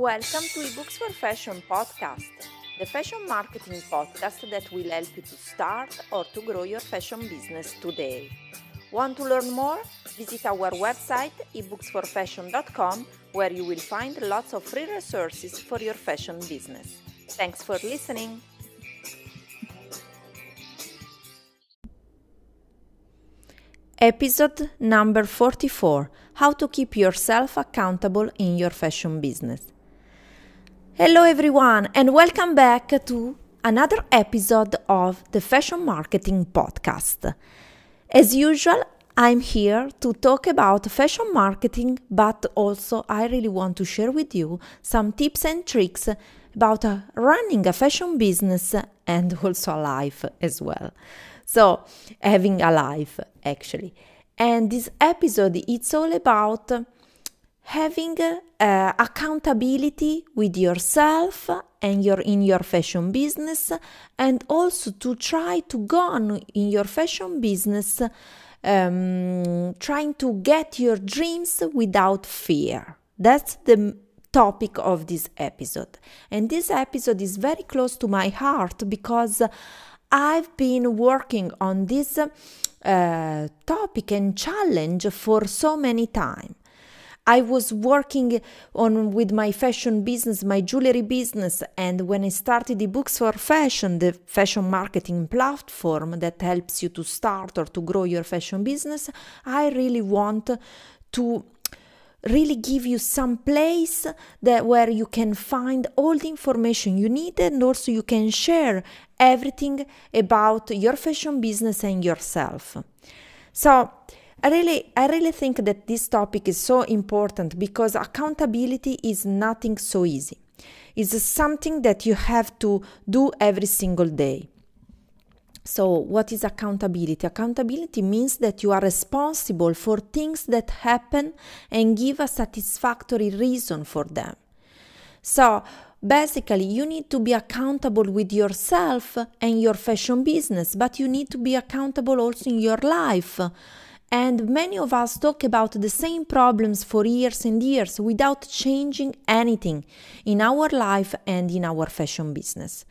Welcome to eBooks for Fashion podcast, the fashion marketing podcast that will help you to start or to grow your fashion business today. Want to learn more? Visit our website ebooksforfashion.com where you will find lots of free resources for your fashion business. Thanks for listening. Episode number 44 How to keep yourself accountable in your fashion business. Hello, everyone, and welcome back to another episode of the Fashion Marketing Podcast. As usual, I'm here to talk about fashion marketing, but also I really want to share with you some tips and tricks about uh, running a fashion business and also a life as well. So, having a life actually. And this episode it's all about having uh, accountability with yourself and your in your fashion business and also to try to go on in your fashion business um, trying to get your dreams without fear. That's the topic of this episode. And this episode is very close to my heart because i've been working on this uh, topic and challenge for so many time I was working on with my fashion business, my jewelry business, and when I started the books for fashion, the fashion marketing platform that helps you to start or to grow your fashion business, I really want to really give you some place that where you can find all the information you need and also you can share everything about your fashion business and yourself. So I really, I really think that this topic is so important because accountability is nothing so easy. It's something that you have to do every single day. So, what is accountability? Accountability means that you are responsible for things that happen and give a satisfactory reason for them. So, basically, you need to be accountable with yourself and your fashion business, but you need to be accountable also in your life and many of us talk about the same problems for years and years without changing anything in our life and in our fashion business.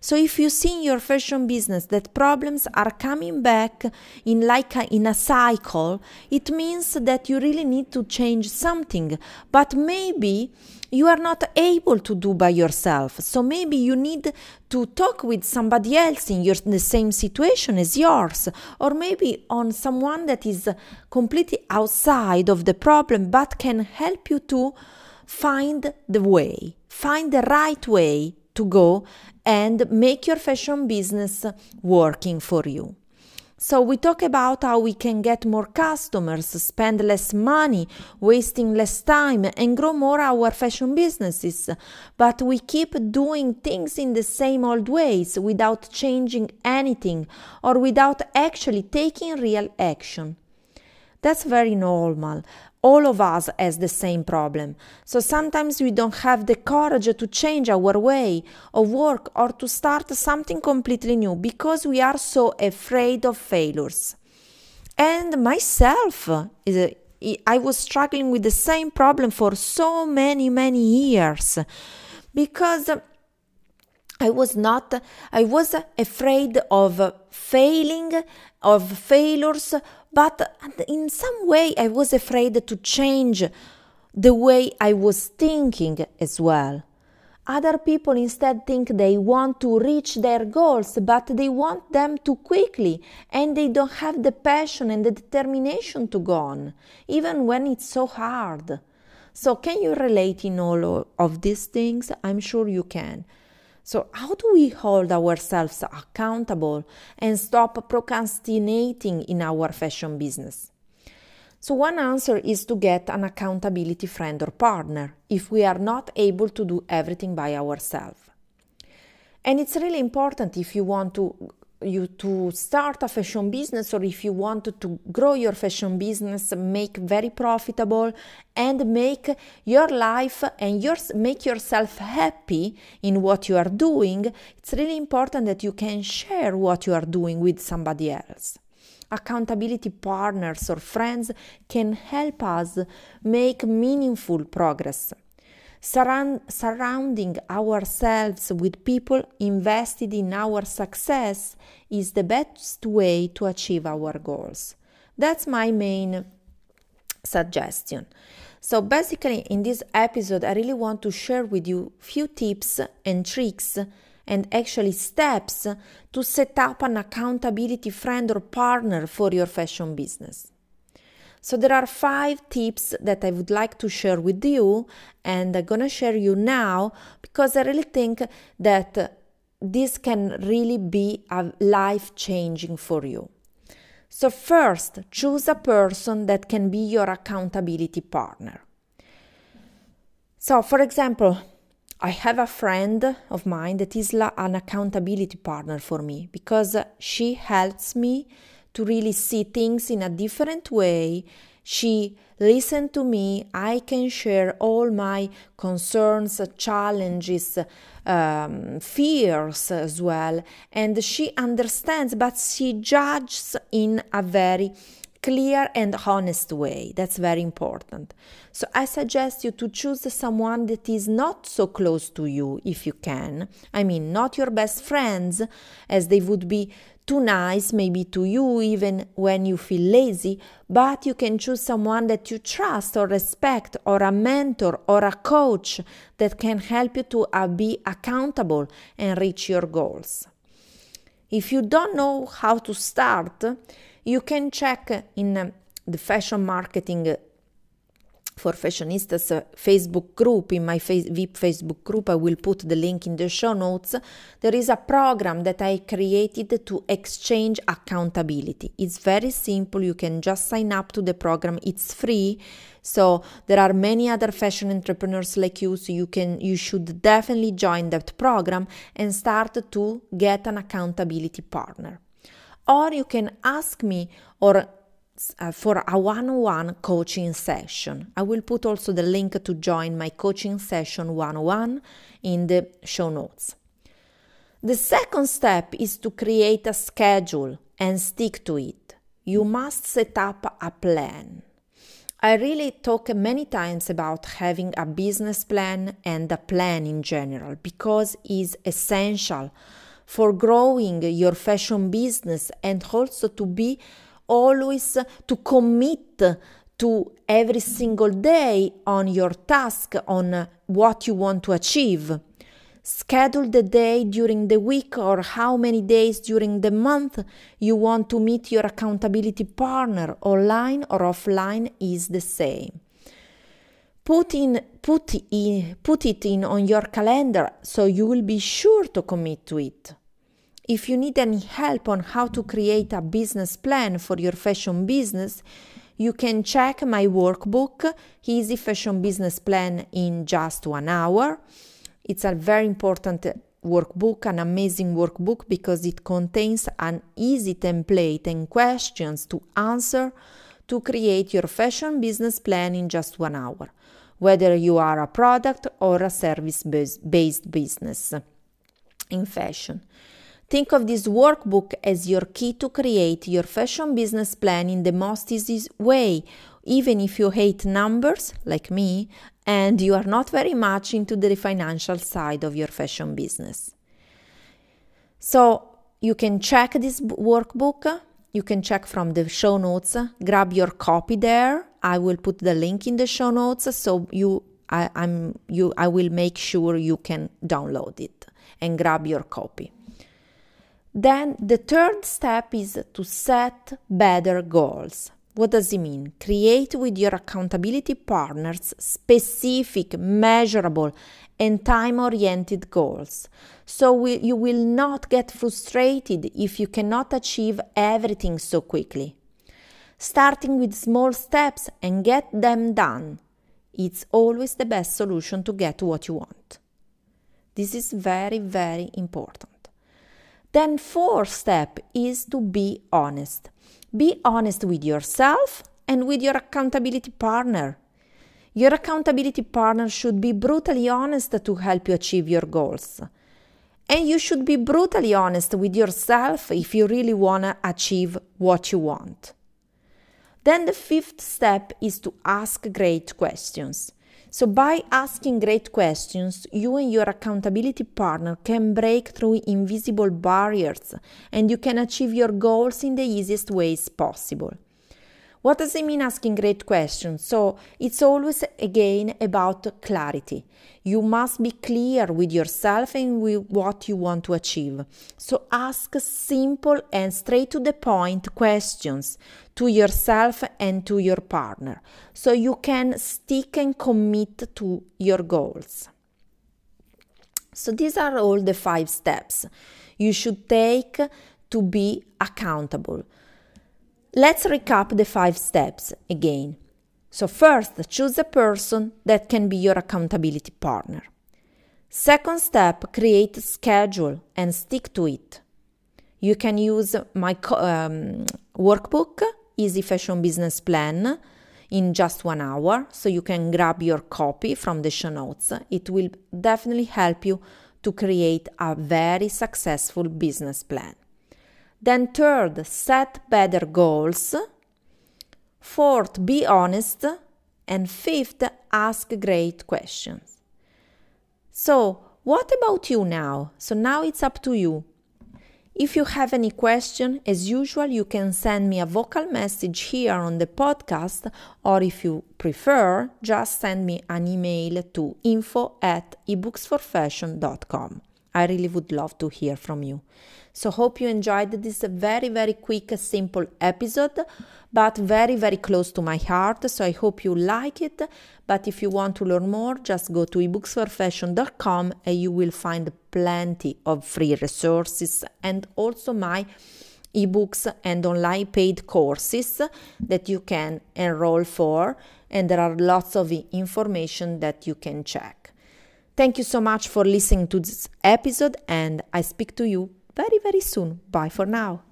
So if you see in your fashion business that problems are coming back in like a, in a cycle, it means that you really need to change something. But maybe you are not able to do by yourself. So maybe you need to talk with somebody else in your, the same situation as yours, or maybe on someone that is completely outside of the problem but can help you to find the way, find the right way to go and make your fashion business working for you. So we talk about how we can get more customers, spend less money, wasting less time and grow more our fashion businesses. But we keep doing things in the same old ways without changing anything or without actually taking real action. That's very normal all of us has the same problem. So sometimes we don't have the courage to change our way of work or to start something completely new because we are so afraid of failures. And myself, I was struggling with the same problem for so many, many years because I was not, I was afraid of failing, of failures, but in some way I was afraid to change the way I was thinking as well. Other people instead think they want to reach their goals, but they want them too quickly and they don't have the passion and the determination to go on, even when it's so hard. So, can you relate in all of these things? I'm sure you can. So, how do we hold ourselves accountable and stop procrastinating in our fashion business? So, one answer is to get an accountability friend or partner if we are not able to do everything by ourselves. And it's really important if you want to you to start a fashion business or if you want to grow your fashion business make very profitable and make your life and yours make yourself happy in what you are doing it's really important that you can share what you are doing with somebody else. Accountability partners or friends can help us make meaningful progress Surround, surrounding ourselves with people invested in our success is the best way to achieve our goals. That's my main suggestion. So basically in this episode I really want to share with you few tips and tricks and actually steps to set up an accountability friend or partner for your fashion business. So there are five tips that I would like to share with you and I'm going to share you now because I really think that this can really be a life changing for you. So first, choose a person that can be your accountability partner. So for example, I have a friend of mine that is an accountability partner for me because she helps me to really see things in a different way. She listens to me. I can share all my concerns, challenges, um, fears as well. And she understands, but she judges in a very clear and honest way. That's very important. So I suggest you to choose someone that is not so close to you if you can. I mean, not your best friends, as they would be too nice maybe to you even when you feel lazy, but you can choose someone that you trust or respect, or a mentor or a coach that can help you to uh, be accountable and reach your goals. If you don't know how to start, you can check in the fashion marketing for fashionistas uh, Facebook group in my face, VIP Facebook group. I will put the link in the show notes. There is a program that I created to exchange accountability. It's very simple. You can just sign up to the program. It's free. So there are many other fashion entrepreneurs like you. So you can you should definitely join that program and start to get an accountability partner or you can ask me or uh, for a one-on-one coaching session. I will put also the link to join my coaching session one-on-one in the show notes. The second step is to create a schedule and stick to it. You must set up a plan. I really talk many times about having a business plan and a plan in general because it's essential for growing your fashion business and also to be always to commit to every single day on your task on what you want to achieve. Schedule the day during the week or how many days during the month you want to meet your accountability partner online or offline is the same put in put in put it in on your calendar so you will be sure to commit to it. If you need any help on how to create a business plan for your fashion business you can check my workbook easy fashion business plan in just one hour. It's a very important workbook an amazing workbook because it contains an easy template and questions to answer to create your fashion business plan in just one hour whether you are a product or a service based business in fashion. Think of this workbook as your key to create your fashion business plan in the most easy way, even if you hate numbers, like me, and you are not very much into the financial side of your fashion business. So, you can check this workbook you can check from the show notes grab your copy there i will put the link in the show notes so you I, am you I will make sure you can download it and grab your copy. Then the third step is to set better goals. What does it mean? Create with your accountability partners specific, measurable, and time oriented goals. So we, you will not get frustrated if you cannot achieve everything so quickly. Starting with small steps and get them done. It's always the best solution to get what you want. This is very, very important. Then, fourth step is to be honest. Be honest with yourself and with your accountability partner. Your accountability partner should be brutally honest to help you achieve your goals. And you should be brutally honest with yourself if you really want to achieve what you want. Then the fifth step is to ask great questions. So, by asking great questions, you and your accountability partner can break through invisible barriers and you can achieve your goals in the easiest ways possible. What does it mean asking great questions? So it's always again about clarity. You must be clear with yourself and with what you want to achieve. So ask simple and straight to the point questions to yourself and to your partner so you can stick and commit to your goals. So these are all the five steps you should take to be accountable. Let's recap the five steps again. So, first, choose a person that can be your accountability partner. Second step, create a schedule and stick to it. You can use my um, workbook, Easy Fashion Business Plan, in just one hour. So you can grab your copy from the show notes. It will definitely help you to create a very successful business plan. Then, third, set better goals. Fourth, be honest. And fifth, ask great questions. So, what about you now? So, now it's up to you. If you have any question, as usual, you can send me a vocal message here on the podcast, or if you prefer, just send me an email to info at ebooksforfashion.com. I really would love to hear from you. So hope you enjoyed this very very quick simple episode but very very close to my heart so I hope you like it but if you want to learn more just go to ebooksforfashion.com and you will find plenty of free resources and also my ebooks and online paid courses that you can enroll for and there are lots of information that you can check. Thank you so much for listening to this episode, and I speak to you very, very soon. Bye for now.